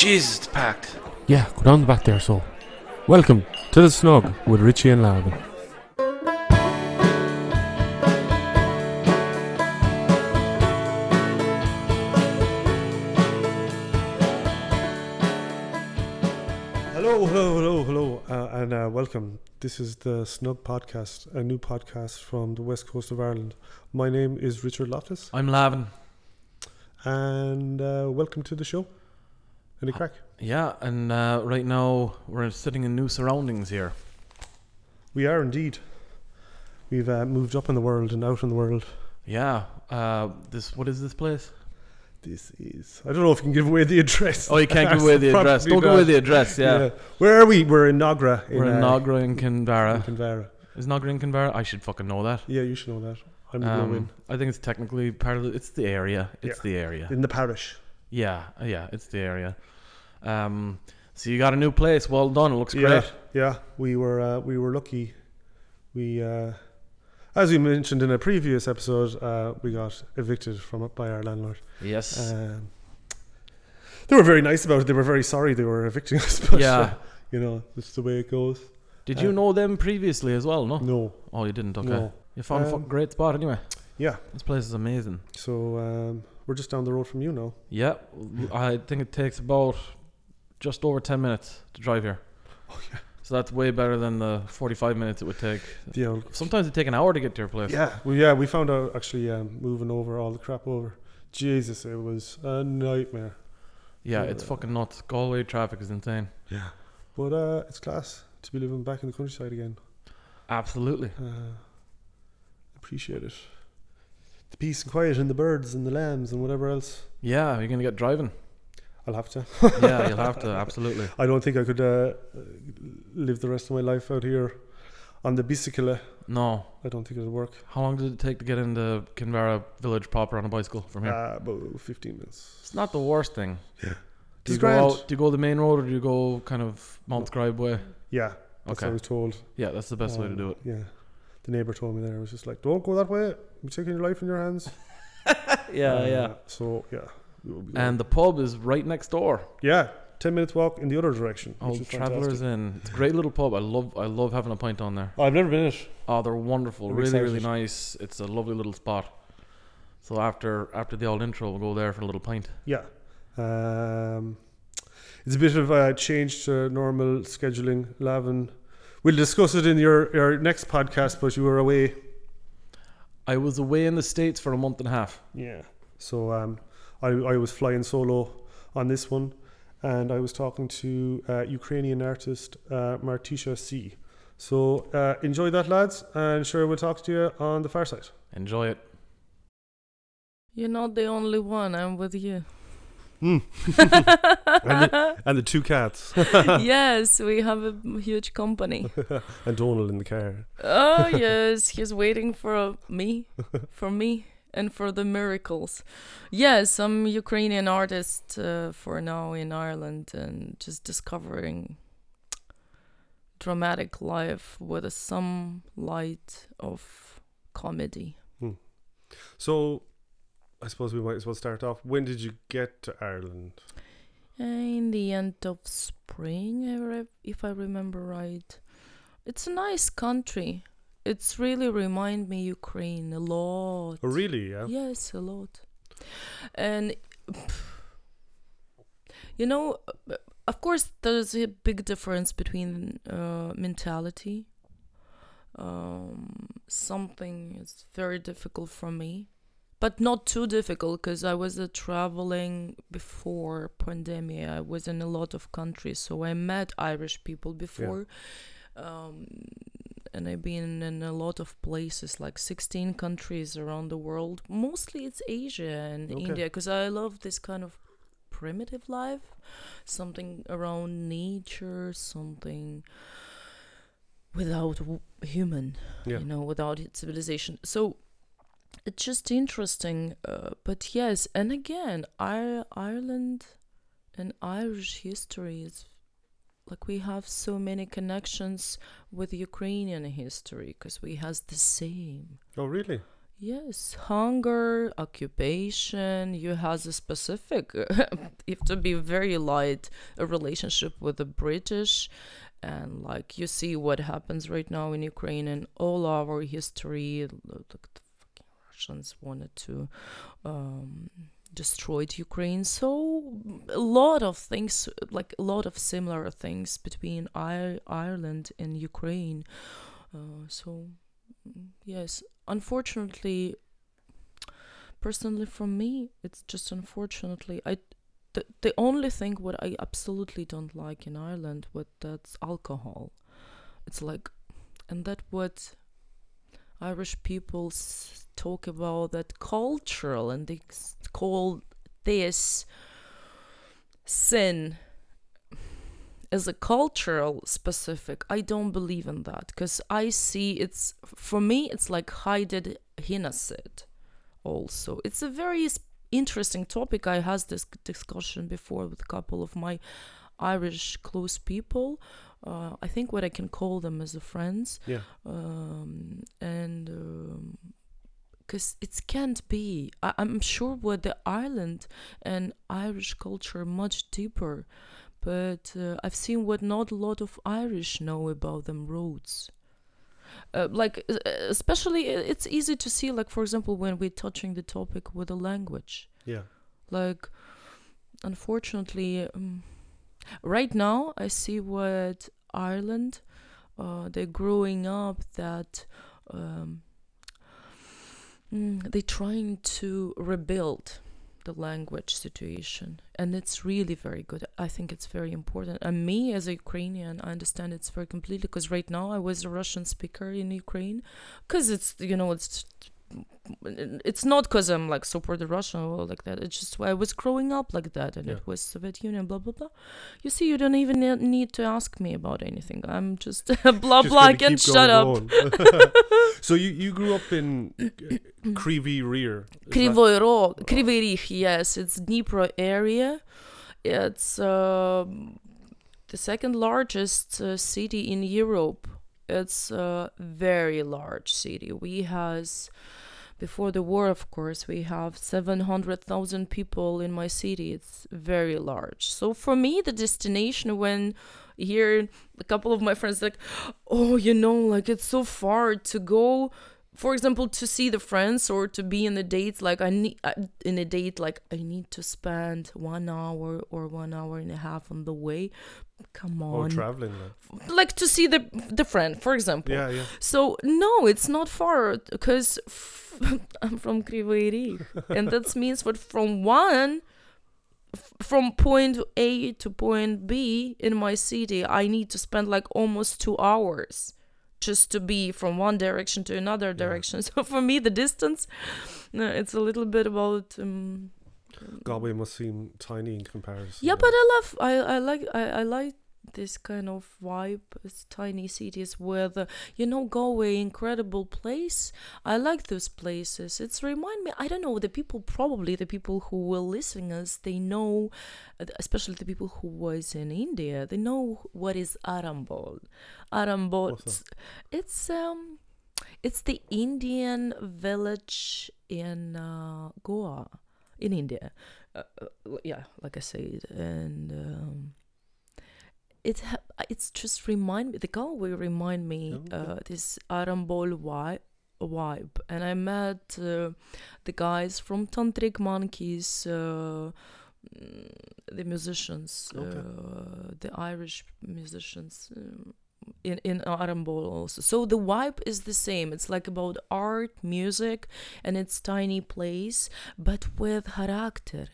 Jesus, it's packed. Yeah, go down the back there, so. Welcome to the Shnug with Richie and Lavin. Hello, hello, hello, hello, uh, and uh, welcome. This is the Shnug Podcast, a new podcast from the west coast of Ireland. My name is Richard Loftus, I'm Lavin. and uh, welcome to the show. Any crack? Yeah, and uh, right now we're sitting in new surroundings here. We are indeed. We've uh, moved up in the world and out in the world. Yeah, uh, this what is this place? This is. I don't know if you can give away the address. Oh, you can't give away the address. Don't give away the address. Yeah, Where are we? We're in Nagra. In, we're in uh, Nagra in in Kinvara. Kinvara. Is Nagra in Kinvara? I should fucking know that. Yeah, you should know that. I'm Um, I think it's technically part of the, it's the area. It's Yeah. the area. in the parish. Yeah, uh, yeah, it's the area. Um, so you got a new place. Well done. It looks Yeah, great. yeah. We were uh, we were lucky. We, uh, as we mentioned in a previous episode, uh, we got evicted from by our landlord. Yes. Um, they were very nice about it. They were very sorry they were evicting us. But, yeah. uh, you know, it's the way it goes. Did you uh, know them previously as well? No. No, Oh, you didn't. Okay. no. You found a Um, fucking great spot anyway. Yeah. This place is amazing. So um, we're just down the road from you now. Yeah, I think it takes about just over 10 minutes to drive here. Oh yeah. So that's way better than the 45 minutes it would take. The old, Sometimes it take an hour to get to your place. yeah. Well, yeah. We found out actually um, moving over all the crap over. Jesus, it was a nightmare. Yeah, it's Yeah. fucking nuts. Galway traffic is insane. Yeah. But uh, it's class to be living back in the countryside again. Absolutely. Uh, appreciate it. Peace and quiet and the birds and the lambs and whatever else. Yeah, you're going to get driving. I'll have to. Yeah, you'll have to. Absolutely. I don't think I could uh, live the rest of my life out here on the bicycle. No. I don't think it'll work. How long did it take to get into Kinvara village proper on a bicycle from here? Uh, about 15 minutes. it's not the worst thing. Yeah. Do you go out? Do you go the main road or do you go kind of Mount Scribe way? Yeah, that's Okay. what I was told. Yeah, that's the best way to Um, do it. Yeah. The neighbour told me there. I was just like, don't go that way. You're taking your life in your hands. Yeah, Uh, yeah. So, yeah. we will be And the pub is right next door. Yeah, 10 minutes walk in the other direction. Oh, Travelers. Inn. It's a great little pub. I love I love having a pint on there. Oh, I've never been in it. Oh, they're wonderful. I'm really, really nice. It's a lovely little spot. So after after the old intro, we'll go there for a little pint. Yeah. Um, it's a bit of a change to normal scheduling. Lavin, we'll discuss it in your, your next podcast, but you were away. I was away in the states for a month and a half. Yeah. So um, I, I was flying solo on this one, and I was talking to uh, Ukrainian artist uh, Martisha Sea. So uh, enjoy that, lads, and sure we'll talk to you on the far side. Enjoy it. You're not the only one. I'm with you. and, the, and the two cats yes, we have a huge company. and Donald in the car. Oh yes, he's waiting for uh, me, for me, and for the miracles. Yes, I'm Ukrainian artist uh, for now in Ireland and just discovering dramatic life with some light of comedy. So, I suppose we might as well start off. When did you get to Ireland? In the end of spring, if I remember right. It's a nice country. It's really remind me Ukraine a lot. Oh, really? Yeah. Yes, a lot. And you know, uh, of course, there's a big difference between uh, mentality. Um, something is very difficult for me, but not too difficult because I was uh, traveling before pandemic. I was in a lot of countries, so I met Irish people before. Um, and I've been in a lot of places, like 16 countries around the world. Mostly it's Asia and Okay. India, because I love this kind of primitive life, something around nature, something without w- human, Yeah. you know, without civilization. So it's just interesting. Uh, but yes, and again, I- Ireland and Irish history is like we have so many connections with Ukrainian history because we has the same. Oh, really? Yes, hunger, occupation. You has a specific. if to be very light a relationship with the British, and like you see what happens right now in Ukraine and all our history. Like Russians wanted to um, destroy Ukraine. So a lot of things, like a lot of similar things between I- Ireland and Ukraine. Uh, so yes, unfortunately, personally for me, it's just unfortunately I. The, the only thing what I absolutely don't like in Ireland, what that's alcohol. It's like, and that what Irish people talk about that cultural, and they call this sin as a cultural specific. I don't believe in that because I see it's for me it's like hidden genocide. Also, it's a very interesting topic. I had this discussion before with a couple of my Irish close people. Uh, I think what I can call them as a friends Yeah. um, and because it can't be I, i'm sure what the ireland and irish culture much deeper but uh, i've seen what not a lot of irish know about them roads uh, like especially uh, it's easy to see like for example when we're touching the topic with the language Yeah. like unfortunately um, right now i see what ireland uh, they're growing up that um, mm, they're trying to rebuild the language situation and it's really very good. I think it's very important. And me as a ukrainian i understand it's very completely because right now i was a russian speaker in ukraine because it's you know it's it's not because i'm like support the russian or like that it's just i was growing up like that and Yeah. it was soviet union blah blah blah you see you don't even need to ask me about anything i'm just blah Just blah I can shut up so you you grew up in is that- Krivoy Rog, Kryvyi Rih, yes, it's Dnipro area. It's um, the second largest uh, city in Europe. It's a very large city. We has before the war, of course, we have 700,000 people in my city. It's very large. So for me, the destination when here a couple of my friends like, oh, you know, like it's so far to go for example to see the friends or to be in a date like i need uh, in a date like i need to spend one hour or one hour and a half on the way come on traveling. Like. like to see the the friend for example Yeah, yeah. so no it's not far because i'm from Kryvyi Rih, and that means what from one from point a to point b in my city i need to spend like almost two hours just to be from one direction to another direction so for me the distance uh, it's a little bit about um, Galway must seem tiny in comparison. yeah, but I love I I like I, I like this kind of vibe. It's tiny cities where the you know Galway incredible place. I like those places. It's remind me. I don't know the people probably the people who will listen us. They know, especially the people who was in India. They know what is Arambol. Arambol. What's It's um. It's the Indian village in uh, Goa, in India. Uh, uh, yeah, like I said, and um, it it's just remind me. The Galway remind me Okay. uh, this Arambol vibe, vibe, and I met uh, the guys from Tantric Monkeys. Uh, mm, the musicians, Okay. uh, the Irish musicians, um, in in Arambol also. So the vibe is the same. It's like about art, music, and it's tiny place, but with character,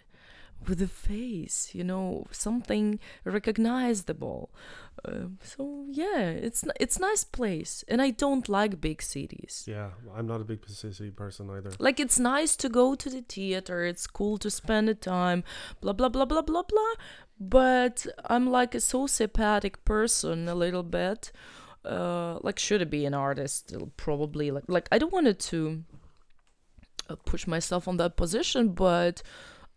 with a face. You know, something recognizable. Uh, so yeah, it's it's nice place, and I don't like big cities. Yeah, I'm not a big city person either. Like it's nice to go to the theater. It's cool to spend the time. Blah blah blah blah blah blah. But I'm like a sociopathic person a little bit. Uh, like should I be an artist? Probably. Like like I don't want to uh, push myself on that position, but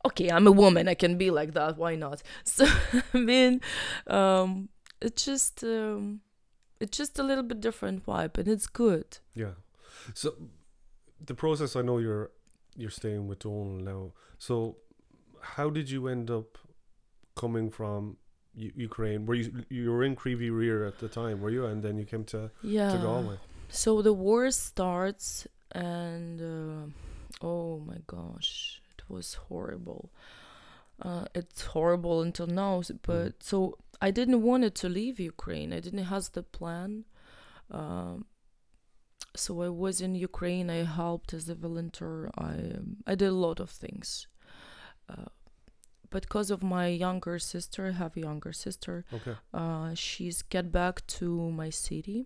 okay, I'm a woman. I can be like that. Why not? So I mean, um, it's just um, it's just a little bit different vibe, and it's good. Yeah. So the process. I know you're you're staying with Donald now. So, how did you end up coming from U- Ukraine? Were you you were in Kryvyi Rih at the time? Were you? And then you came to Yeah. to Galway. So the war starts, and uh, oh my gosh, was horrible. Uh, it's horrible until now. But so I didn't want it to leave Ukraine. I didn't have the plan. Um, so I was in Ukraine. I helped as a volunteer. I um, I did a lot of things. Uh, but because of my younger sister, I have a younger sister Okay. uh, she's get back to my city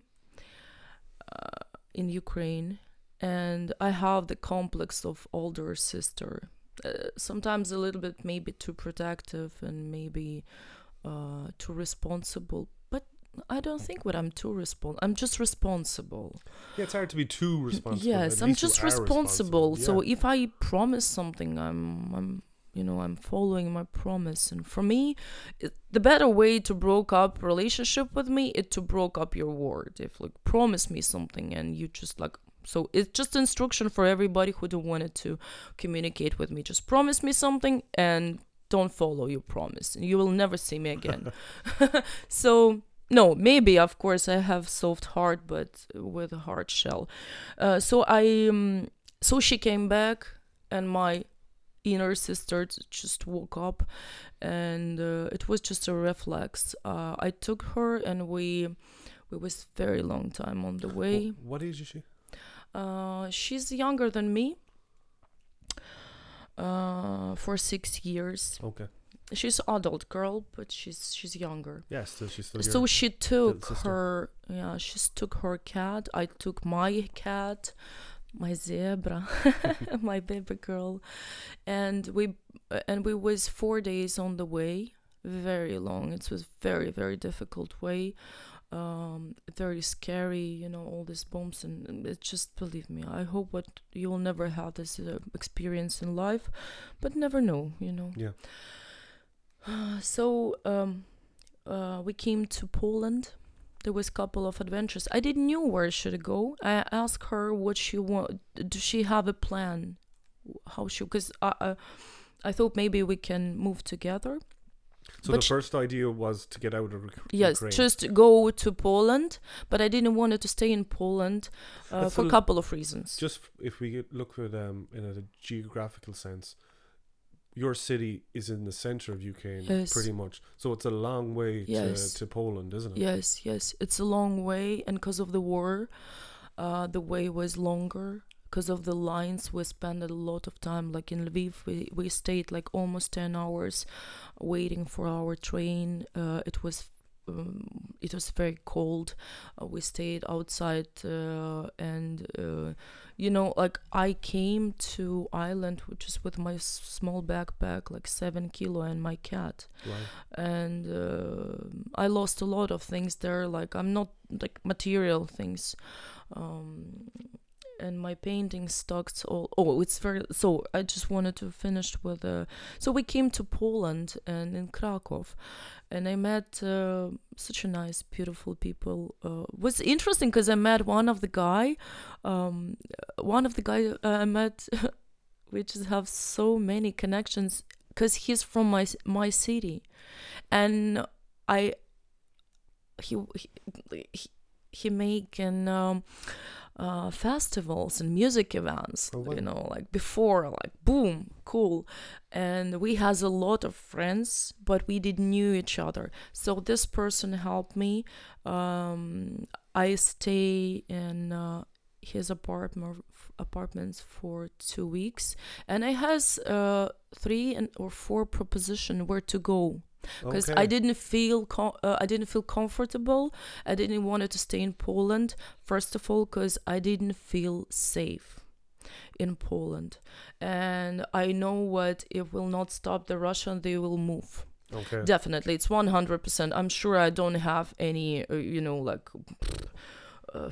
uh, in Ukraine, and I have the complex of older sister. Uh, sometimes a little bit maybe too protective and maybe uh, too responsible, but I don't think that I'm too respon. I'm just responsible. Yeah, it's hard to be too responsible. Yes, I'm just are responsible. So Yeah. if I promise something, I'm, I'm, you know, I'm following my promise. And for me, it, the better way to broke up relationship with me is to broke up your word. If like promise me something and you just like, so it's just instruction for everybody who don't wanted to communicate with me. Just promise me something and don't follow your promise, and you will never see me again. so no maybe of course i have soft heart but with a hard shell uh, so i um, so she came back and my inner sister just woke up and uh, it was just a reflex uh, i took her and we we was very long time on the way What age is she? Uh, she's younger than me uh, for six years. Okay. she's adult girl but she's she's younger. Yeah, still she's still so she took her yeah she took her cat. I took my cat my zebra my baby girl. And we and we was four days on the way. Very long. It was very very difficult way um very scary you know all these bombs and, and it just believe me i hope what you'll never have this uh, experience in life but never know you know Yeah. so um, uh, we came to Poland. There was a couple of adventures. I didn't know where should I go. I asked her what she want. Does she have a plan? How she? Because I, I, I thought maybe we can move together. So but the first idea was to get out of Uk- Yes, Ukraine. just go to Poland. But I didn't want to stay in Poland uh, for a a- couple of reasons. just if we look at um in a geographical sense, your city is in the center of Ukraine, Yes. pretty much. So it's a long way Yes. to, to Poland, isn't it? Yes, yes, it's a long way, and because of the war, uh, the way was longer. Because of the lines, we spent a lot of time. Like in Lviv, we we stayed like almost ten hours, waiting for our train. Uh, it was. Um, it was very cold. Uh, we stayed outside, uh, and uh, you know, like I came to Ireland, which is with my s- small backpack, like seven kilo, and my cat Right. and uh, I lost a lot of things there. Like I'm not like material things, um, and my painting stocks all. Oh, it's very. So I just wanted to finish with. Uh, so we came to Poland and in Krakow, and I met uh, such a nice, beautiful people. Uh, was interesting because I met one of the guy, um, one of the guy uh, I met. we just have so many connections because he's from my my city and I he he he, make an um, uh, festivals and music events, Oh, wow. you know, like before, like boom, cool, and we has a lot of friends, but we didn't knew each other. So this person helped me. Um, I stay in uh, his apartment apartments for two weeks, and I has uh, three and or four proposition where to go because Okay. I didn't feel co- uh, I didn't feel comfortable. I didn't want to stay in Poland first of all because I didn't feel safe in Poland, and I know what it will not stop the Russian. They will move. Okay. Definitely, it's one hundred percent. I'm sure I don't have any, uh, you know, like. Uh,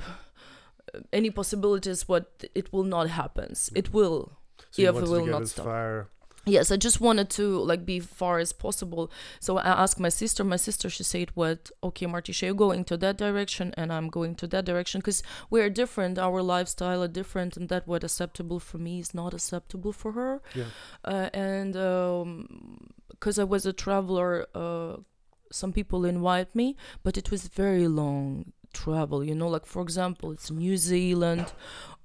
any possibilities what it will not happen it will so if it will not stop. far yes i just wanted to like be far as possible. So i asked my sister my sister she said what? Okay martisha you're going to that direction and i'm going to that direction because we're different. Our lifestyle are different and that what acceptable for me is not acceptable for her. Yeah. uh, and because i was a traveler uh, some people invite me but it was very long travel you know like for example it's new zealand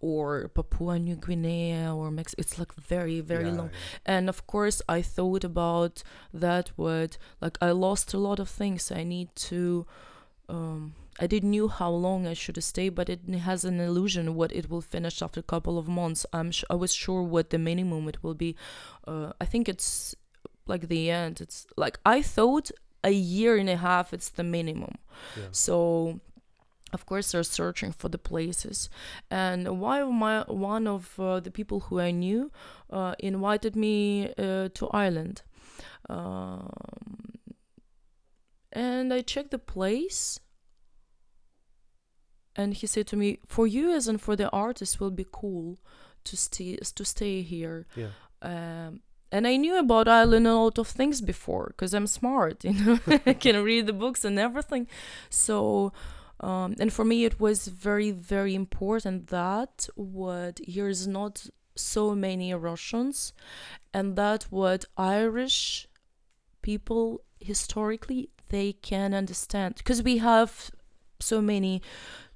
or papua new guinea or mexico it's like very very Yeah, long. yeah. and of course i thought about that word like i lost a lot of things. I need to um i didn't knew how long i should stay but it has an illusion what it will finish after a couple of months. I'm sh- i was sure what the minimum it will be. Uh, i think it's like the end. It's like i thought a year and a half it's the minimum. Yeah. so of course they're searching for the places and why my one of uh, the people who i knew uh, invited me uh, to ireland um, and i checked the place and he said to me for you as and for the artist will be cool to stay to stay here Yeah. um, and I knew about Ireland a lot of things before because I'm smart, you know, I can read the books and everything. So, um, and for me, it was very, very important that what here's not so many Russians, and that what Irish people historically they can understand because we have so many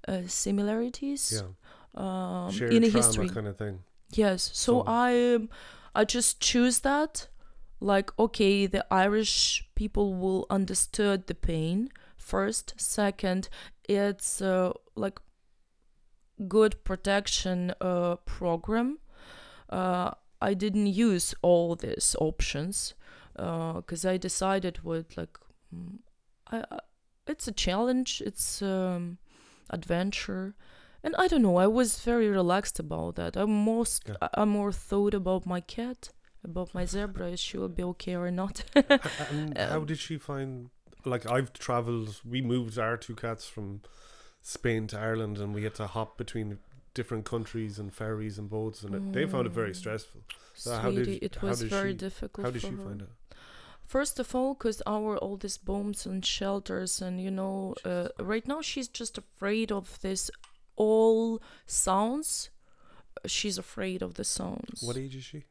uh, similarities Yeah. um, in history. kind of thing. Yes. So So- I um, I just choose that like okay, the Irish people will understood the pain first. Second, it's uh, like good protection uh, program. Uh, I didn't use all these options because I decided what like mm, I, I it's a challenge. It's um, adventure and I don't know. I was very relaxed about that. I most Yeah. I, more thought about my cat, about my zebra. If she will be okay or not. and how Um, did she find? Like I've travelled. We moved our two cats from Spain to Ireland, and we had to hop between different countries and ferries and boats, and it, they found it very Mm. stressful. So how did- Sweetie, it was very she- difficult. How did for she her. find it? First of all, because our all these bombs and shelters, and you know, uh, right now she's just afraid of this all sounds. She's afraid of the sounds. What age is she?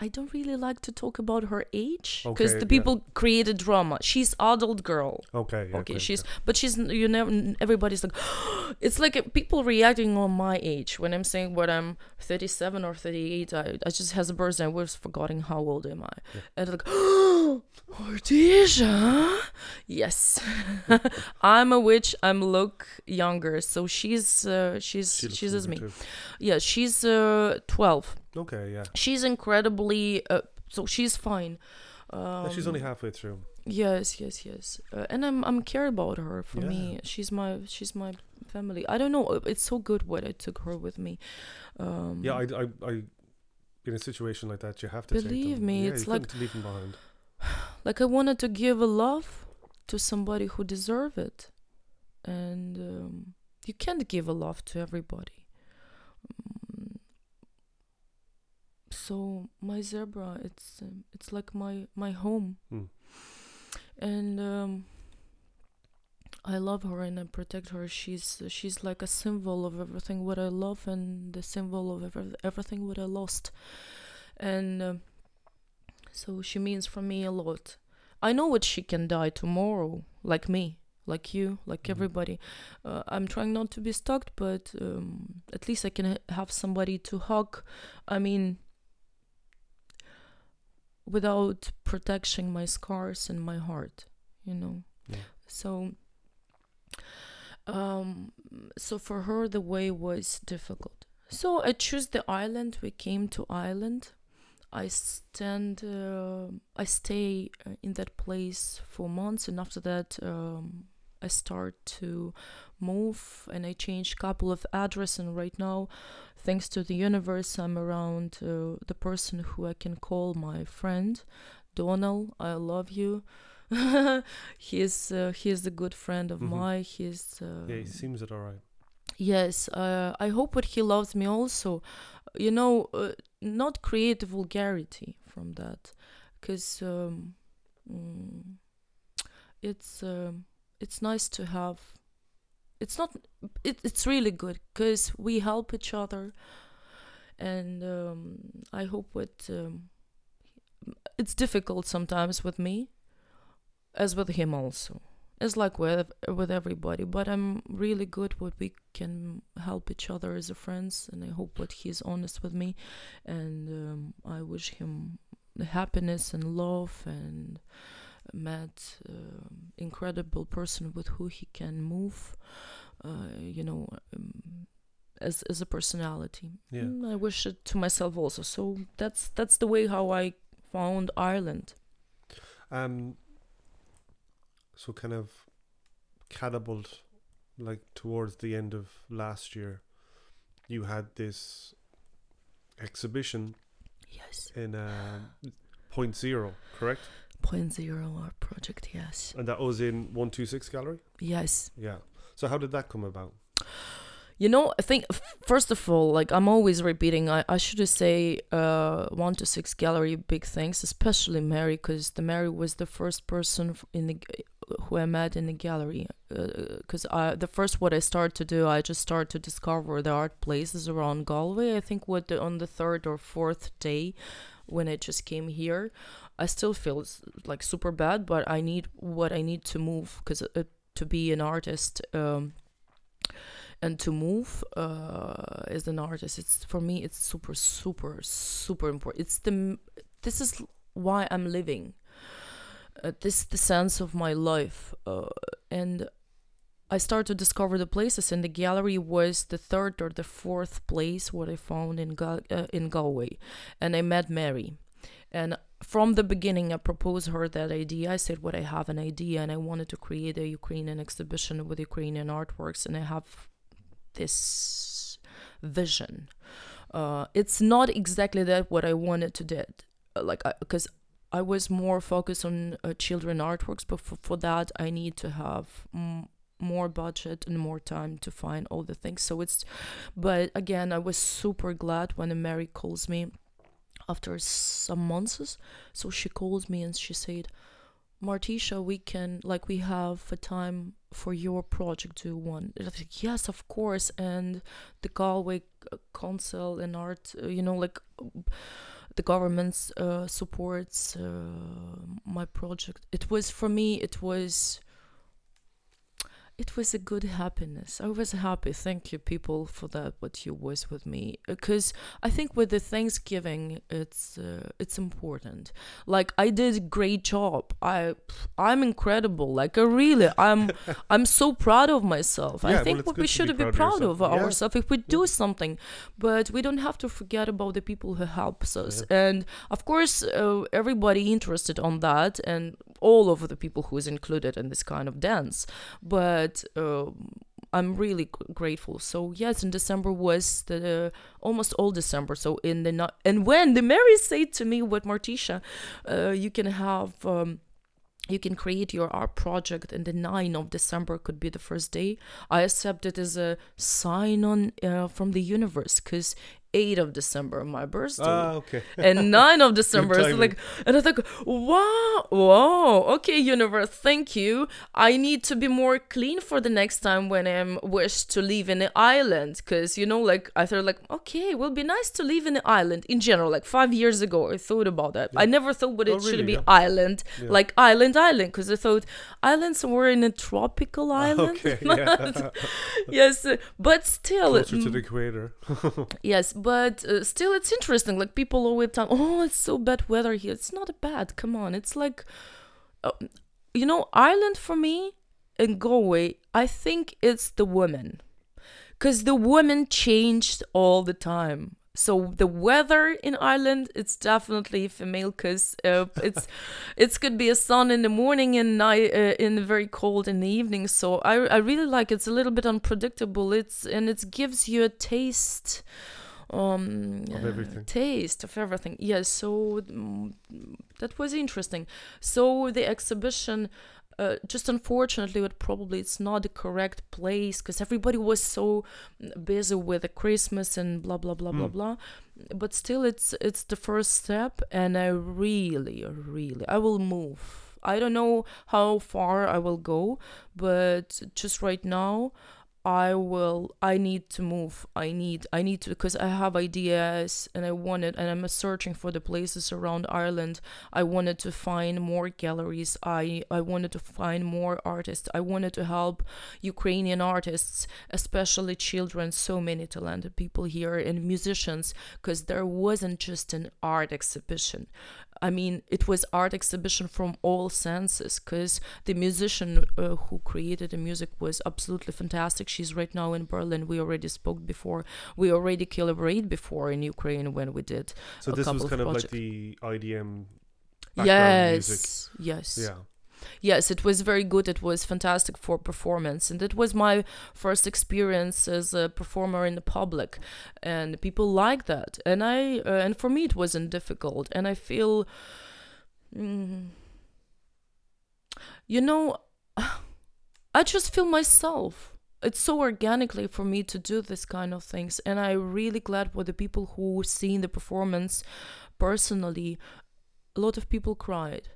I don't really like to talk about her age because Okay, the yeah. people created drama. She's adult girl. Okay. Yeah, okay, she's yeah. but she's you know everybody's like it's like uh, people reacting on my age when I'm saying what I'm 37 or 38. I, I just has a birthday. I was forgetting how old am I, Yeah. and like Ortisha, yes, I'm a witch. I'm look younger, so she's uh, she's She she's as me. too. Yeah, she's uh 12 Okay. Yeah. she's incredibly uh, so she's fine um, Yeah, she's only halfway through. yes yes yes uh, and i'm i'm care about her for me she's my she's my family i don't know uh, it's so good what i took her with me um Yeah. I. I. I in a situation like that, you have to take Believe me, Yeah, it's like- leave them behind. like i wanted to give a love to somebody who deserve it and um, you can't give a love to everybody so my zebra it's um, it's like my my home Hmm. and um, I love her and I protect her. She's she's like a symbol of everything what I love and the symbol of ever, everything what I lost, and um, so she means for me a lot. I know what she can die tomorrow, like me, like you, like Mhm. everybody. Uh, I'm trying not to be stuck, but um, at least I can ha- have somebody to hug. I mean, without protecting my scars and my heart, you know. Yeah. So, um, so for her the way was difficult. So I choose the island. We came to Ireland. I stand. Uh, I stay uh, in that place for months, and after that, um, I start to move, and I change couple of address. And right now, thanks to the universe, I'm around uh, the person who I can call my friend, Donald. I love you. he's uh, he's a good friend of Mhm. mine. He's uh, Yeah. He seems it all right. Yes, uh, I hope that he loves me also. You know, uh, not create vulgarity from that because um, mm, it's um, it's nice to have it's not it, it's really good because we help each other and um, i hope what um, it's difficult sometimes with me as with him also. It's like with with everybody but i'm really good what we can help each other as a friends and i hope what he's honest with me and um, i wish him happiness and love and met um incredible person with who he can move uh, you know um, as as a personality Yeah. I wish it to myself also so that's that's the way how i found ireland Um, so kind of catapult, like towards the end of last year, you had this exhibition yes in uh, Point Zero, correct? Point zero our project yes And that was in One Two Six Gallery. yes Yeah. So how did that come about? You know, I think first of all, like I'm always repeating, I, I should say, uh, one two six gallery, big thanks, especially Mary, because the Mary was the first person in the who I met in the gallery. Because I the first what I started to do, I just started to discover the art places around Galway. I think what the, on the third or fourth day, when I just came here, I still feel like super bad, but I need what I need to move because uh, to be an artist. Um, and to move uh, as an artist it's for me it's super super super important it's the this is why i'm living uh, this is the sense of my life uh, and i started to discover the places and the gallery was the third or the fourth place what i found in Gal- uh, in galway and i met mary and from the beginning i proposed her that idea i said what i have an idea and i wanted to create a ukrainian exhibition with ukrainian artworks and i have this vision. Uh, it's not exactly that what I wanted to do, uh, like because I, was more focused on uh, children artworks, but for, for that I need to have m- more budget and more time to find all the things. So it's, but again, I was super glad when Mary calls me after some months. So she called me and she said, Martisha, we can like we have a time for your project to one. And I was like, yes, of course. And the Galway uh, Council and Art, uh, you know, like the government's uh, supports uh, my project. It was for me. It was. It was a good happiness. I was happy. Thank you, people, for that. What you was with me, because I think with the Thanksgiving, it's uh, it's important like i did a great job i i'm incredible like i really i'm i'm so proud of myself Yeah, i think what we should be be proud of of. Yeah. ourselves if we do something but we don't have to forget about the people who helps us and of course uh, everybody interested on that and all of the people who is included in this kind of dance but uh, I'm really grateful. So yes, in December was the almost all December. So in the ni- and when the Mary said to me, "What Martisha, uh, you can have." Um, you can create your art project and the 9 of december could be the first day i accept it as a sign on uh, from the universe because 8 of december my birthday Ah, okay. and 9 of december is like and i think wow wow okay universe thank you i need to be more clean for the next time when i'm wished to live in an island because you know like i thought like okay it will be nice to live in an island in general like five years ago i thought about that i never thought what it Oh, should really? be Yeah. island Yeah. like island island because i thought islands were in a tropical island Okay. Yeah. yes but still Closer to mm, the equator. Yes, but uh, still, it's interesting. Like people always tell, "Oh, it's so bad weather here." It's not bad. Come on, it's like, uh, you know, Ireland for me and Galway. I think it's the women, because the women changed all the time. So the weather in Ireland, it's definitely female, because uh, it's it's could be a sun in the morning and night uh, in the very cold in the evening. So I I really like it's a little bit unpredictable. It's and it gives you a taste um Of uh, everything. taste of everything yes so mm, that was interesting so the exhibition uh, just unfortunately but probably it's not the correct place because everybody was so busy with the christmas and blah blah blah blah Mm. blah but still it's it's the first step and i really really i will move i don't know how far i will go but just right now i will i need to move. I need i need to because i have ideas and i wanted and i'm searching for the places around ireland. I wanted to find more galleries. I i wanted to find more artists. I wanted to help ukrainian artists especially children so many talented people here and musicians because there wasn't just an art exhibition I mean, it was art exhibition from all senses because the musician uh, who created the music was absolutely fantastic. She's right now in Berlin. We already spoke before. We already collaborated before in Ukraine when we did. So this was couple of kind of like the IDM background music. Yes, yes, Yeah. Yes. It was very good. It was fantastic for performance, and it was my first experience as a performer in the public, and people like that. And I, uh, and for me, it wasn't difficult. And I feel, mm, you know, I just feel myself. It's so organically for me to do this kind of things, and I'm really glad for the people who seen the performance personally. A lot of people cried,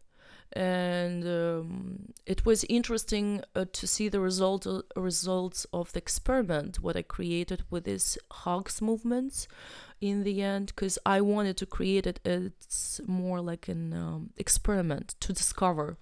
and um, it was interesting uh, to see the result uh, results of the experiment what I created with these hugs movements in the end because I wanted to create it it's more like an um, experiment to discover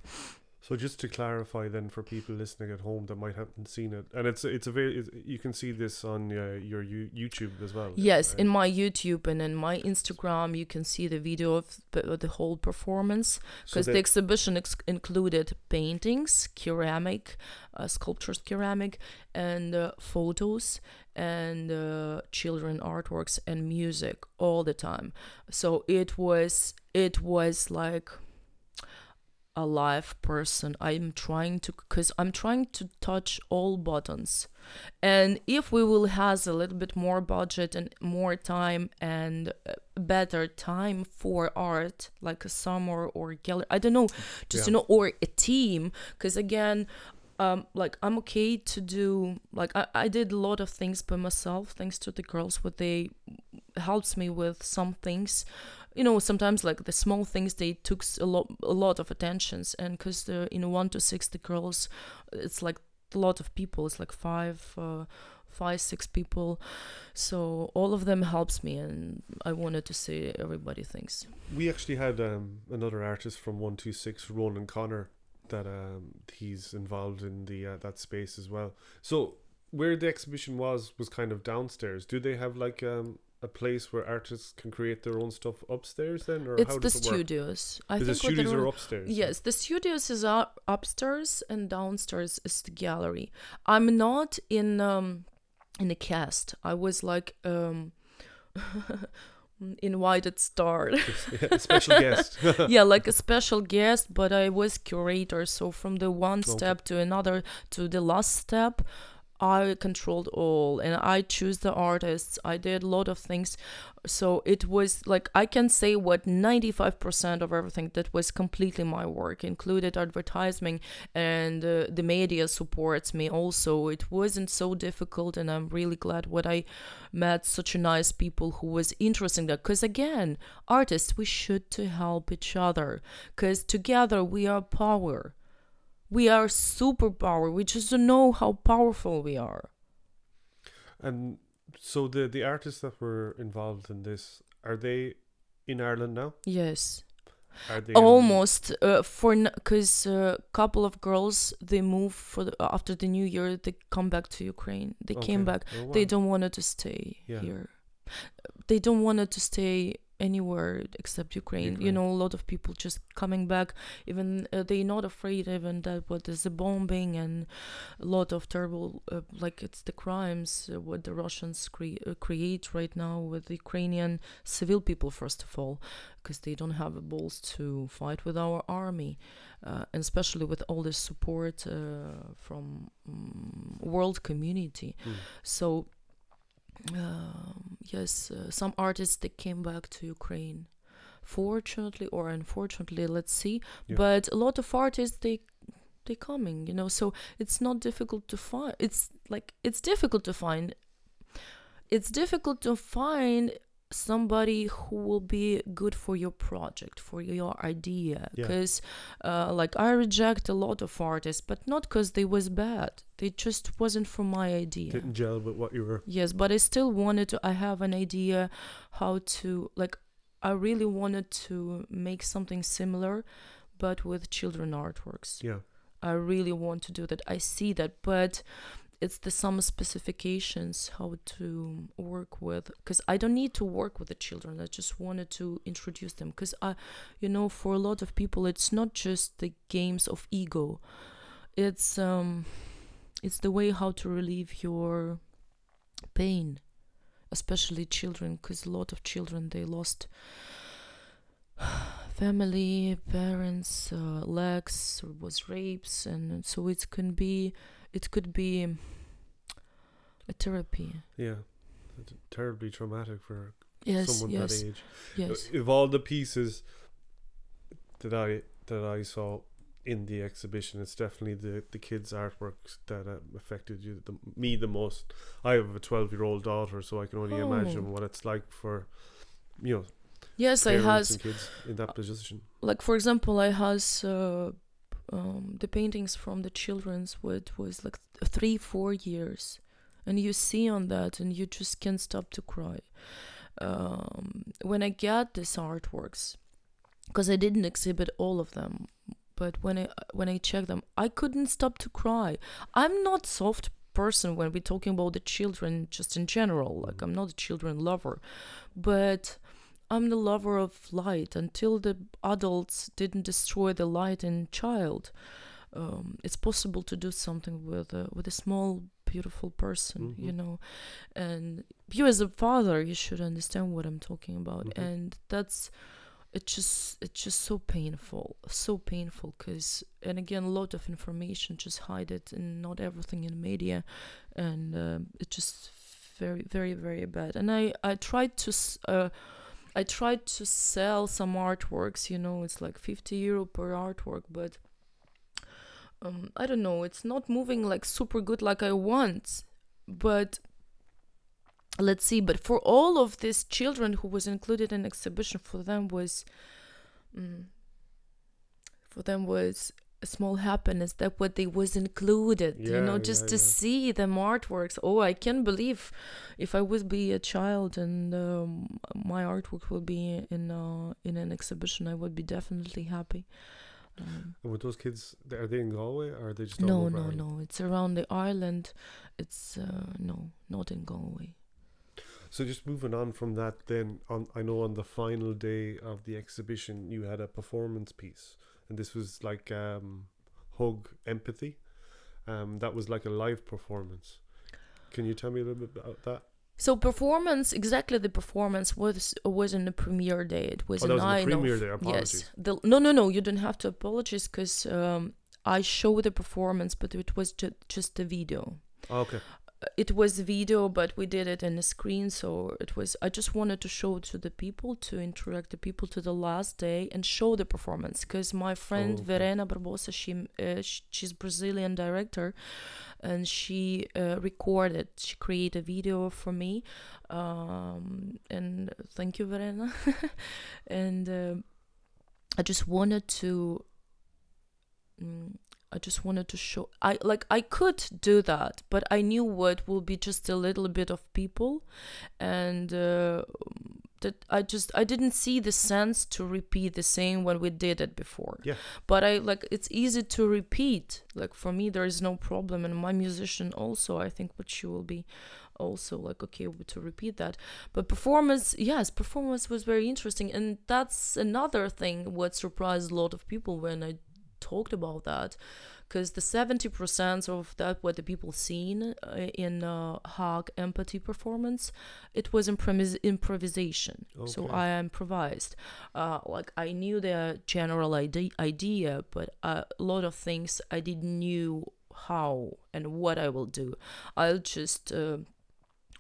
So just to clarify, then, for people listening at home that might haven't seen it, and it's it's a very you can see this on uh, your you, YouTube as well. Yes, right? in my YouTube and in my Instagram, you can see the video of the, the whole performance So because the exhibition ex- included paintings, ceramic, uh, sculptures, ceramic, and uh, photos and uh, children artworks and music all the time. So it was it was like a live person. I'm trying to because I'm trying to touch all buttons. And if we will has a little bit more budget and more time and uh, better time for art, like a summer or gallery, I don't know, just you know, or a team, because again, um, like I'm okay to do like I, I did a lot of things by myself thanks to the girls what they helps me with some things. You know sometimes like the small things they took a lot a lot of attentions and because the you know one two six the girls it's like a lot of people it's like five uh, five six people. So all of them helps me and i wanted to say everybody thinks. We actually had um, another artist from One Two Six, Ronan Connor, that um, he's involved in the uh, that space as well. So where the exhibition was was kind of downstairs. Do they have like um, a place where artists can create their own stuff upstairs then, or it's how the does it work? studios i Is the think studios are upstairs? Yes, the studios is up upstairs and downstairs is the gallery. I'm not in um in the cast. I was like um invited star. Yeah, special guest. yeah, like a special guest, but I was curator. So from the one Okay. step to another to the last step, I controlled all and I choose the artists. I did a lot of things. So it was like I can say what 95% of everything that was completely my work, included advertising and uh, the media supports me also. It wasn't so difficult and I'm really glad what I met such a nice people who was interested in that because again artists we should to help each other because together we are power we are superpower. We just don't know how powerful we are. And so the the artists that were involved in this are they in Ireland now? yes. Are they almost uh, for because a couple of girls they move for the, after the new year they come back to ukraine. They came back. Oh, they don't wanted to stay Yeah. here. They don't wanted to stay anywhere except ukraine. you know a lot of people just coming back even uh, they're not afraid even that what is the bombing and a lot of terrible uh, like it's the crimes uh, what the russians cre- uh, create right now with the ukrainian civil people first of all because they don't have the balls to fight with our army uh, and especially with all this support uh, from um, world community Hmm. so yes uh, some artists they came back to ukraine. Fortunately or unfortunately let's see. Yeah. but a lot of artists they they coming you know? So it's not difficult to find it's like it's difficult to find it's difficult to find somebody who will be good for your project for your idea Yeah. because uh, like i reject a lot of artists but not because they was bad they just wasn't for my idea Didn't gel with what you were. yes but i still wanted to i have an idea how to like i really wanted to make something similar but with children artworks Yeah. I really want to do that. I see that, but it's the some specifications how to work with because I don't need to work with the children. I just wanted to introduce them because I, you know, for a lot of people, it's not just the games of ego. It's um, it's the way how to relieve your pain, especially children, because a lot of children they lost family, parents, uh, legs, was rapes, and so it can be, it could be a therapy. Yeah. It's terribly traumatic for Yes, someone yes, that age. yes. Of all the pieces that I that I saw in the exhibition, it's definitely the the kids' artworks that uh, affected you the, me the most. I have a twelve year old daughter, so I can only Oh. imagine what it's like for you know Yes, I has and kids in that position. like for example, I has uh, um, the paintings from the children's what was like th- three, four years, and you see on that, and you just can't stop to cry. Um, when I get these artworks, because I didn't exhibit all of them, but when I when I check them, I couldn't stop to cry. I'm not soft person when we're talking about the children just in general. Like I'm not a children lover, but I'm the lover of light until the adults didn't destroy the light in child. Um, it's possible to do something with a, with a small beautiful person, you Mhm. know, and you as a father, you should understand what I'm talking about, Mhm. and that's it's just it's just so painful, so painful, because and again, a lot of information just hide it, and not everything in media, and um it's just very very very bad. And I I tried to. Uh, I tried to sell some artworks, you know, it's like 50 euro per artwork, but um, I don't know, it's not moving like super good like I want. But let's see, but for all of these children who was included in exhibition, for them was, mm, for them was small happiness that what they was included, you know, Yeah, just yeah, to yeah. see them artworks. Oh, I can't believe if I would be a child and um, my artwork will be in uh, in an exhibition, I would be definitely happy. Um, And with those kids, are they in Galway or are they just no, no, Ireland? no. It's around the island. It's uh, no, not in Galway. So just moving on from that, then on I know on the final day of the exhibition you had a performance piece, and this was like um, hug empathy. Um, that was like a live performance. Can you tell me a little bit about that? So performance, exactly the performance was was on the premiere day. It was Oh, that was on the premiere of day, apologies. yes. The, no, no, no. You don't have to apologize because um, I showed the performance, but it was ju- just a video. Okay. It was video, but we did it in a screen. So it was. I just wanted to show it to the people, to interact the people to the last day and show the performance. Because my friend okay. Verena Barbosa, she uh, sh- she's Brazilian director, and she uh, recorded. She created a video for me, um, and thank you, Verena. and uh, I just wanted to. Mm, I just wanted to show. I like I could do that, but I knew what will be just a little bit of people, and uh, that I just I didn't see the sense to repeat the same when we did it before. Yeah. But I like it's easy to repeat. Like for me, there is no problem, and my musician also. I think what she will be also like okay to repeat that but performance yes performance was very interesting and that's another thing what surprised a lot of people when i talked about that because the 70% of that what the people seen uh, in uh, hog empathy performance. It was improvis- improvisation. So i improvised. Uh, like i knew the general ide- idea but uh, a lot of things i didn't knew how and what i will do. I'll just uh,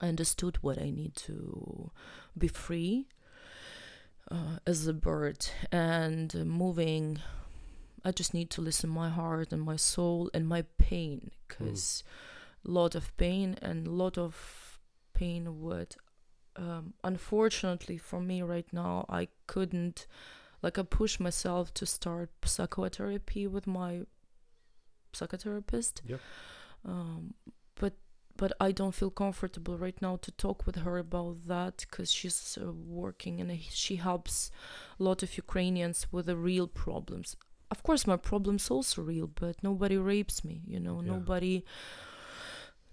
understood what I need to be free uh, as a bird. And moving. I just need to listen my heart and my soul and my pain because a lot of pain and a lot of pain what um, unfortunately for me right now, I couldn't, like, I pushed myself to start psychotherapy with my psychotherapist. Yep. Um, but but I don't feel comfortable right now to talk with her about that because she's uh, working and she helps a lot of Ukrainians with the real problems. Of course, my problem's also real, but nobody rapes me. You know, Yeah. nobody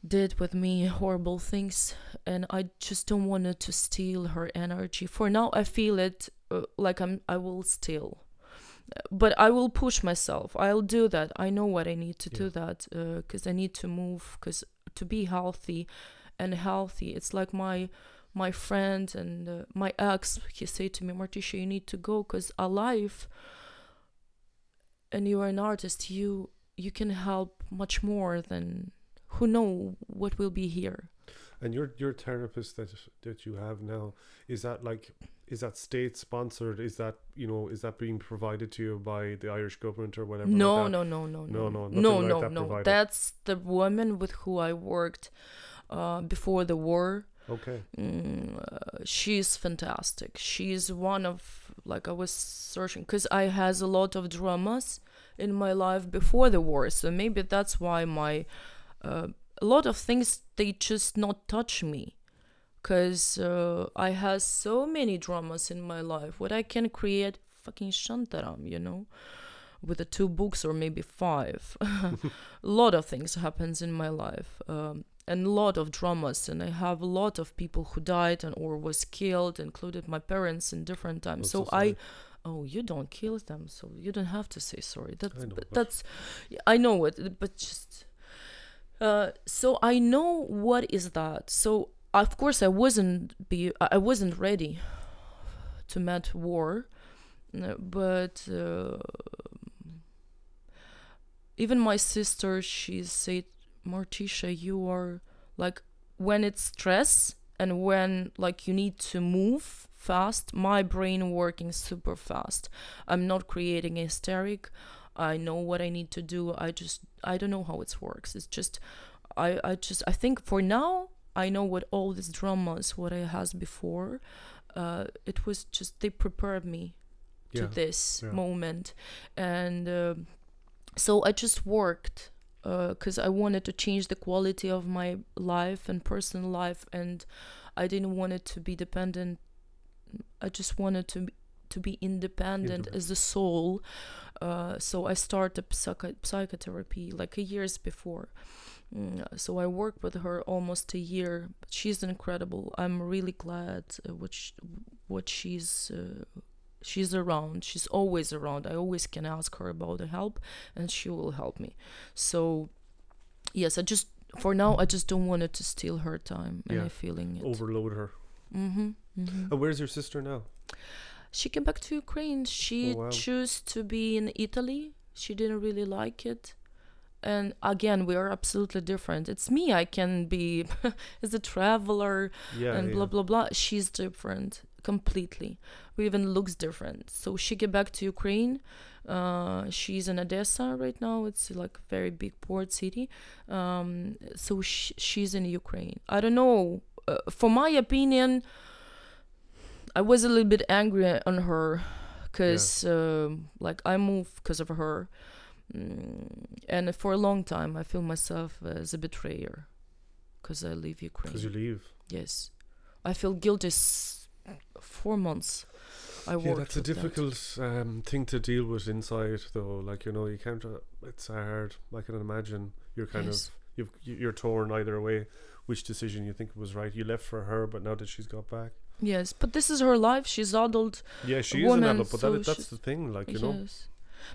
did with me horrible things and i just don't want it to steal her energy for now i feel it uh, like i'm i will steal but i will push myself i'll do that i know what i need to do that because i need to move because to be healthy and healthy it's like my my friend and uh, my ex he said to me martisha you need to go because alive and you are an artist you you can help much more than who know what will be here And your your therapist that that you have now is that like is that state sponsored? Is that you know is that being provided to you by the Irish government or whatever? no, like no no no No, no no, no like no that no provided. that's the woman with who i worked uh, before the war Okay. mm, uh, she's fantastic she's one of like i was searching because i has a lot of dramas in my life before the war so maybe that's why my uh, a lot of things they just not touch me. Because uh, i has so many dramas in my life what i can create fucking shantaram you know with the two books or maybe five. A lot of things happens in my life um, and a lot of dramas and i have a lot of people who died and or was killed included my parents in different times. So so i oh you don't kill them so you don't have to say sorry. That's I know, that's i know it but just uh so i know what is that. So of course i wasn't be i wasn't ready to meet war but uh, even my sister she said martisha you are like when it's stress and when like you need to move fast my brain working super fast. I'm not creating a hysteric i know what i need to do. I just i don't know how it works. It's just i i just i think for now i know what all these dramas what i has before. Uh it was just they prepared me to Yeah. this yeah. moment. And uh, so i just worked because i wanted to change the quality of my life and personal life and i didn't want it to be dependent i just wanted to be, to be independent Independent. as a soul uh, so i started psycho- psychotherapy like a years before Mm, so I worked with her almost a year. She's incredible. I'm really glad uh, what sh- what she's uh, she's around. She's always around. I always can ask her about the help, and she will help me. So yes, I just for now I just don't want it to steal her time. And Yeah. I'm feeling it. Overload her. Mm-hmm, mm-hmm. And where's your sister now? She came back to Ukraine. She Oh, wow. chose to be in Italy. She didn't really like it. And again, we are absolutely different. It's me. I can be as a traveler Yeah. and yeah. blah blah blah. She's different completely. We even looks different. So she get back to Ukraine. Uh, she's in Odessa right now. It's like a very big port city. Um, so sh- she's in Ukraine. I don't know. Uh, for my opinion, I was a little bit angry on her because um like I moved because of her. Mm, and for a long time, I feel myself as a betrayer because I leave Ukraine. Because you leave. Yes, I feel guilty. S- four months. I. Yeah, that's a with that. difficult um, thing to deal with inside, though. Like you know, you can't. Uh, it's hard. I can imagine you're kind Yes. of you've, you- you're torn either way. Which decision you think was right? You left for her, but now that she's got back, Yes, but this is her life. She's adult. yeah, she is an adult. But so that, that's the thing, like you know. yes.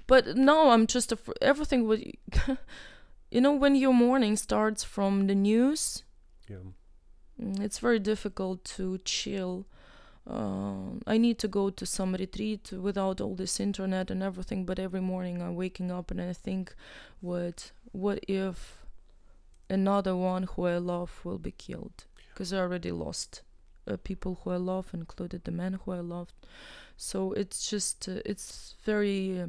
But now I'm just af- everything. With you know, when your morning starts from the news, Yeah, mm, it's very difficult to chill. Um, I need to go to some retreat without all this internet and everything. But every morning I'm waking up and I think, what what if another one who I love will be killed? Because I already lost uh, people who I love, included the man who I loved. So it's just uh, it's very uh,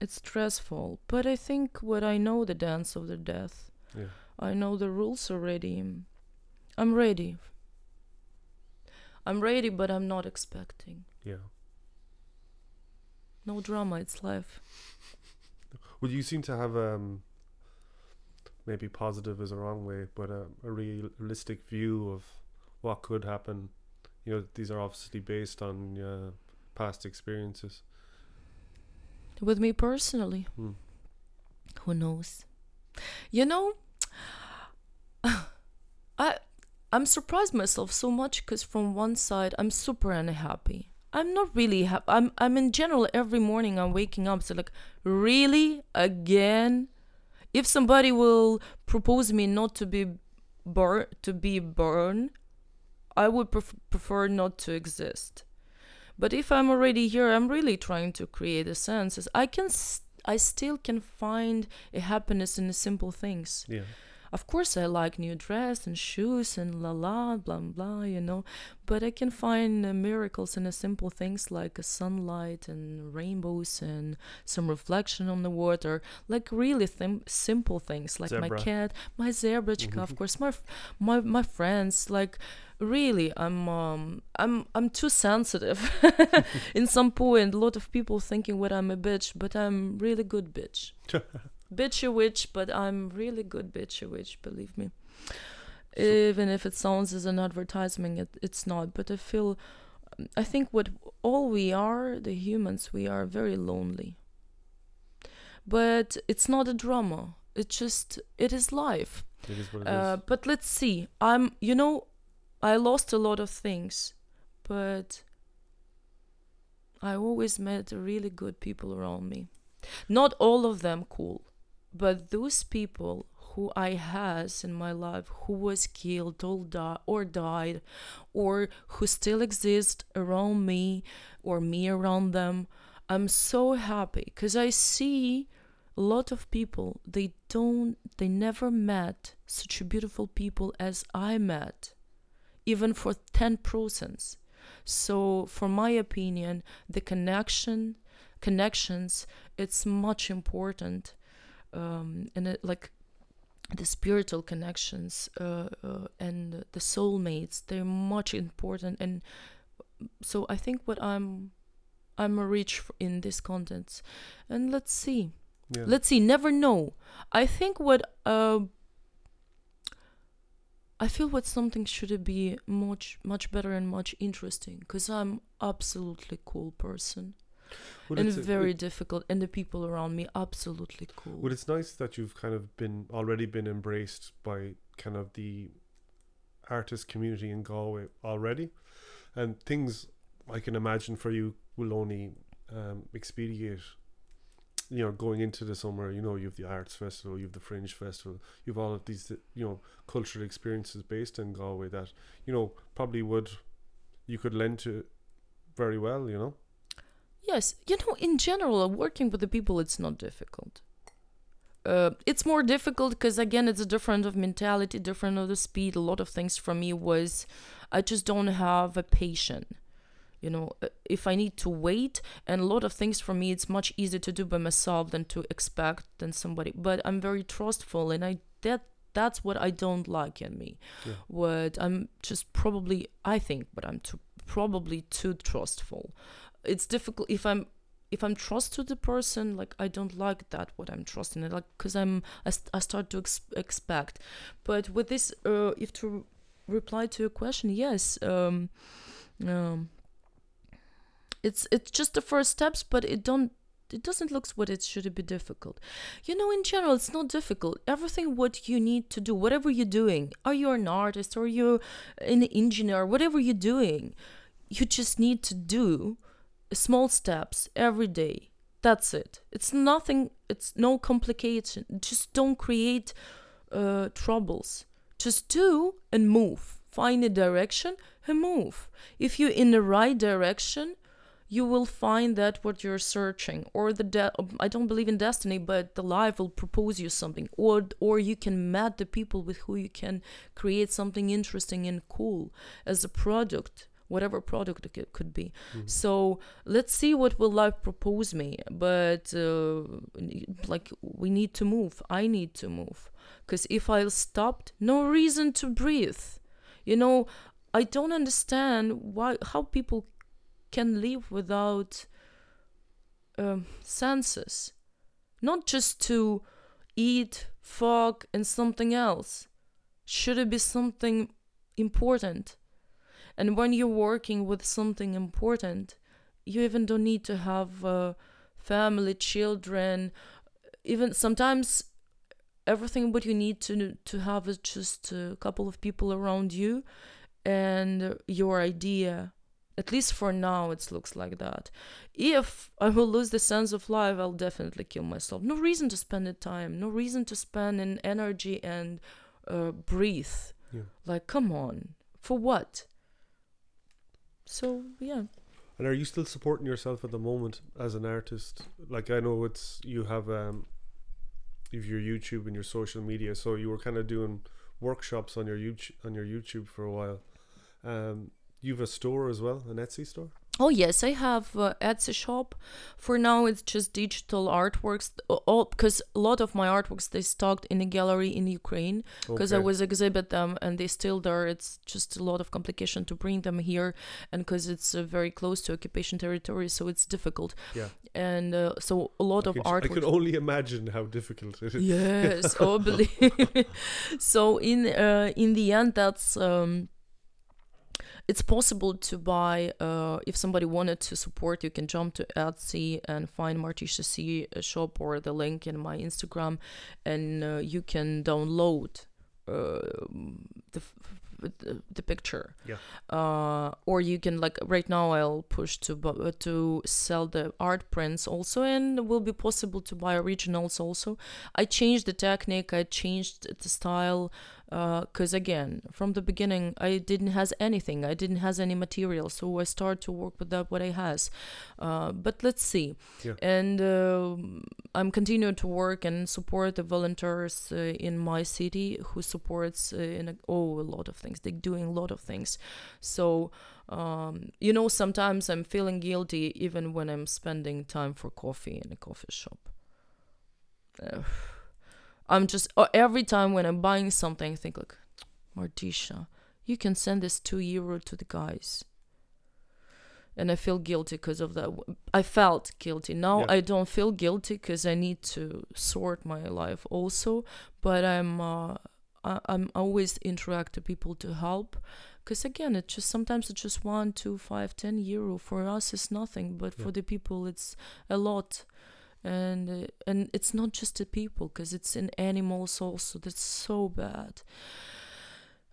it's stressful. But I think what I know the dance of the death. yeah. I know the rules already. I'm ready. I'm ready, but I'm not expecting. Yeah. No drama. It's life. Well, you seem to have um, maybe positive is a wrong way, but a, a realistic view of what could happen. You know, these are obviously based on uh, past experiences. With me personally, Hmm. who knows? You know, I I'm surprised myself so much because from one side I'm super unhappy. I'm not really happy. I'm I'm in general every morning I'm waking up so like really again. If somebody will propose me not to be burn to be born, I would pref- prefer not to exist. But if I'm already here, I'm really trying to create a sense. I can, I still can find a happiness in the simple things. Yeah. Of course, I like new dress and shoes and la la blah blah, you know. But I can find uh, miracles in the simple things like a sunlight and rainbows and some reflection on the water, like really thim- simple things, like my cat, my zebra, of course, my f- my my friends, like really i'm um i'm i'm too sensitive in some point. A lot of people thinking what i'm a bitch but i'm really good bitch bitchy witch but i'm really good bitchy witch believe me even if it sounds as an advertisement it, it's not but i feel i think what all we are the humans we are very lonely but it's not a drama it's just it is life It is what it is. uh, but let's see. I'm, you know, I lost a lot of things, but I always met really good people around me. Not all of them cool, but those people who I has in my life who was killed or, di- or died, or who still exist around me or me around them. I'm so happy because I see a lot of people they don't they never met such beautiful people as I met even for 10% so for my opinion the connection connections it's much important um, and it, like the spiritual connections uh, uh, and the soulmates they're much important. And so i think what i'm i'm rich in this contents and let's see. Yeah. let's see. Never know. I think what uh i feel what something should be much much better and much interesting because i'm absolutely cool person Well, and it's very it- difficult and the people around me absolutely cool well, it's nice that you've kind of been already been embraced by kind of the artist community in Galway already, and things I can imagine for you will only um, expedite. You know, going into the summer, you know, you have the arts festival, you have the fringe festival, you have all of these, you know, cultural experiences based in Galway that you know probably would you could lend to very well. You know, Yes, you know, in general, working with the people, it's not difficult. Uh, it's more difficult because again, it's a different of mentality, different of the speed. A lot of things for me was, I just don't have a patient. You know, uh, if I need to wait, and a lot of things for me, it's much easier to do by myself than to expect than somebody. But I'm very trustful, and I that that's what I don't like in me. Yeah. What I'm just probably, I think, but I'm too probably too trustful it's difficult if i'm if i'm trust to the person like i don't like that what i'm trusting it like because i'm I, st- I start to ex- expect. But with this uh if to reply to your question yes um um it's it's just the first steps but it don't it doesn't look what it should be difficult. You know in general it's not difficult. Everything what you need to do whatever you're doing are you an artist or you're an engineer whatever you're doing you just need to do small steps every day. That's it. It's nothing it's no complication. Just don't create uh, troubles. Just do and move. Find a direction and move. If you're in the right direction you will find that what you're searching or the de- i don't believe in destiny but the life will propose you something or or you can meet the people with who you can create something interesting and cool as a product whatever product it could- be. So let's see what will life propose me but uh, like we need to move. I need to move. Because if i stopped no reason to breathe. You know I don't understand why how people can live without um, senses, not just to eat, fuck, and something else. Should it be something important? And when you're working with something important, you even don't need to have uh, family, children. Even sometimes, everything what you need to to have is just a couple of people around you, and your idea. At least for now, it looks like that. If I will lose the sense of life, I'll definitely kill myself. No reason to spend the time. No reason to spend an energy and uh, breathe. Yeah. Like, come on, for what? So yeah. And are you still supporting yourself at the moment as an artist? Like I know it's you have um you've your YouTube and your social media, so you were kind of doing workshops on your YouTube on your YouTube for a while. Um, you've a store as well, an Etsy store. Oh yes, I have uh, Etsy shop. For now, it's just digital artworks. All because a lot of my artworks they stocked in a gallery in Ukraine because I was exhibit them and they still there. It's just a lot of complication to bring them here, and because it's uh, very close to occupation territory, so it's difficult. Yeah. And uh, so a lot I of art. I could only imagine how difficult it is. Yes, oh, believe. So in uh, in the end, that's um, it's possible to buy. Uh, if somebody wanted to support, you can jump to Etsy and find Martisha Sea uh, shop or the link in my Instagram, and uh, you can download uh, the. the, the picture Yeah. uh or you can like right now i'll push to bu- uh, to sell the art prints also and it will be possible to buy originals also i changed the technique i changed the style because again from the beginning i didn't has anything. I didn't has any material so i start to work with that what i has. Uh, but let's see. Yeah. and um i'm continuing to work and support the volunteers uh, in my city who supports uh, in a, oh a lot of things. They're doing a lot of things. So um, you know sometimes i'm feeling guilty even when i'm spending time for coffee in a coffee shop. I'm just uh, every time when i'm buying something i think like martisha you can send this two euro to the guys. And i feel guilty because of that i felt guilty. Now Yeah. i don't feel guilty because i need to sort my life also but i'm uh, I- i'm always interact to people to help. Because again it just sometimes it's just one two five ten euro. For us it's nothing but Yeah. for the people it's a lot and uh, and it's not just the people because it's in animals also that's so bad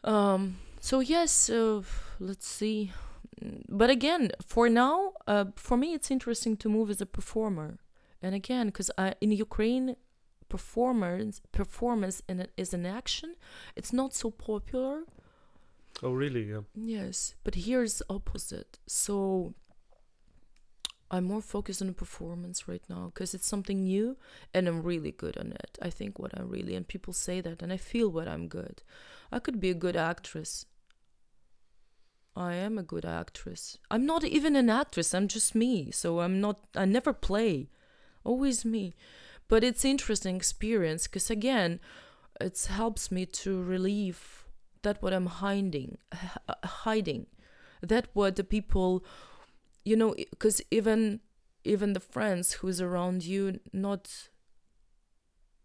um so yes uh, let's see but again for now uh, for me it's interesting to move as a performer and again because in ukraine performance performance in is an action it's not so popular Oh, really? Yeah. Yes, but here's opposite. So I'm more focused on the performance right now because it's something new and I'm really good on it. I think what I'm really and people say that and I feel what I'm good. I could be a good actress. I am a good actress. I'm not even an actress. I'm just me. So I'm not I never play. Always me. But it's interesting experience because again, it helps me to relieve that what I'm hiding, hiding, that what the people, you know, because even even the friends who's around you, not.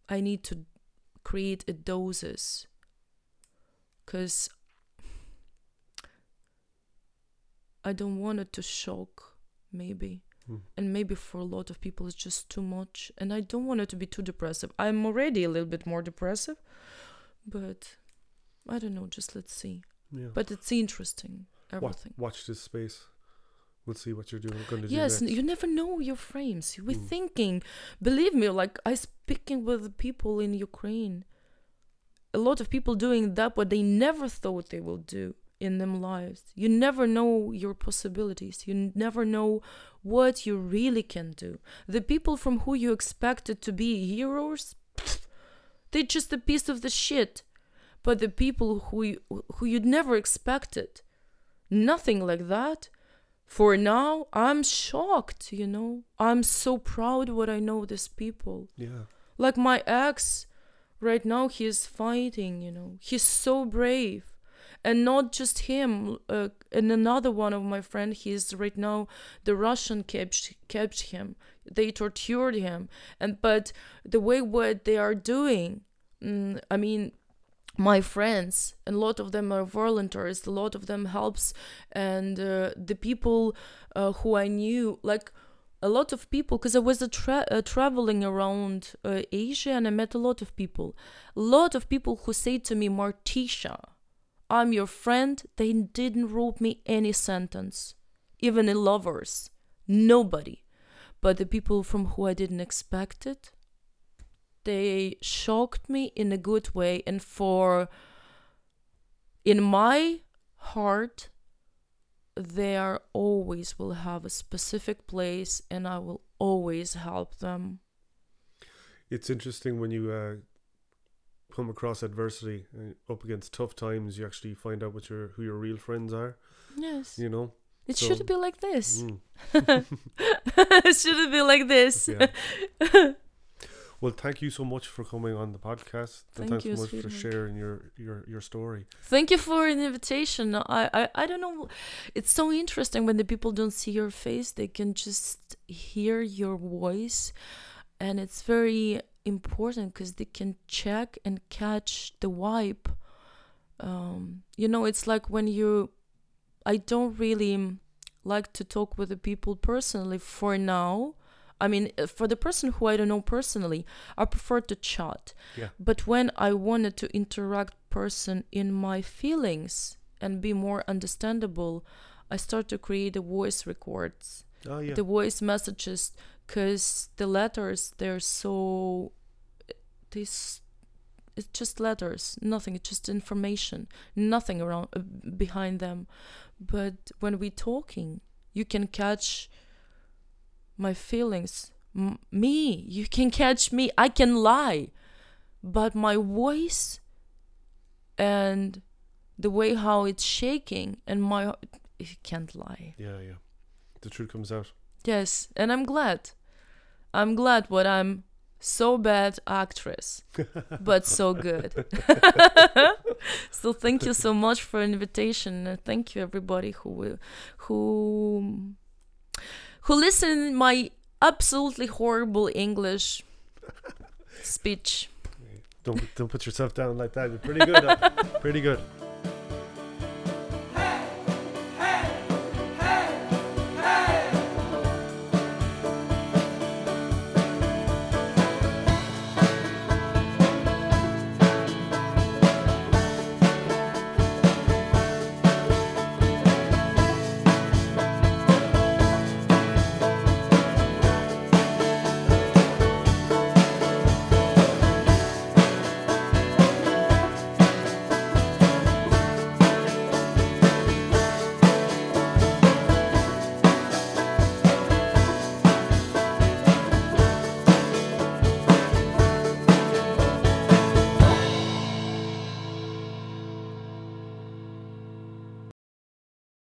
I need to create a doses, because I don't want it to shock, maybe. Hmm. And maybe for a lot of people it's just too much, and I don't want it to be too depressive. I'm already a little bit more depressive, but I don't know. Just let's see. Yeah. But it's interesting. Everything. watch this space. We'll see what you're doing. Going to do Yes, next. you never know your frames. We're Mm. thinking. Believe me, like I speaking with people in Ukraine. A lot of people doing that what they never thought they will do in them lives. You never know your possibilities. You never know what you really can do. The people from who you expected to be heroes, they're just a piece of the shit. But the people who you, who you'd never expected, nothing like that. For now, I'm shocked. You know, I'm so proud what I know these people. Yeah. Like my ex, right now he is fighting. You know, he's so brave, and not just him. Uh, and another one of my friend, he's right now the Russian kept kept him. They tortured him, and but the way what they are doing, mm, I mean, my friends and a lot of them are volunteers a lot of them helps and uh, the people uh, who i knew like a lot of people because i was tra- uh, traveling around uh, asia and i met a lot of people. A lot of people who say to me martisha i'm your friend they didn't wrote me any sentence even in lovers. Nobody. But the people from who i didn't expect it they shocked me in a good way and for in my heart there always will have a specific place and i will always help them It's interesting when you uh, come across adversity, uh, up against tough times. You actually find out what your who your real friends are. yes You know. it so- should be like this Mm. it should be like this Yeah. well, thank you so much for coming on the podcast. Thank and thanks you, so much for sharing your your your story. Thank you for an invitation. I, I, I don't know. It's so interesting when the people don't see your face, they can just hear your voice. And it's very important because they can check and catch the vibe. Um, you know, it's like when you. I don't really like to talk with the people personally for now. I mean, uh, for the person who I don't know personally, I prefer to chat. Yeah. But when I wanted to interact person in my feelings and be more understandable, I start to create the voice records, Oh yeah. the voice messages, because the letters they're so this it's just letters, nothing. It's just information, nothing around uh, behind them. But when we talking, you can catch my feelings. M- me, you can catch me. I can lie, but my voice and the way how it's shaking and my you can't lie. yeah, yeah. The truth comes out. Yes, and I'm glad. I'm glad what I'm so bad actress, but so good. so thank you so much for invitation. Thank you everybody who will, who who listen my absolutely horrible English speech. Don't don't put yourself down like that. You're pretty good. pretty good.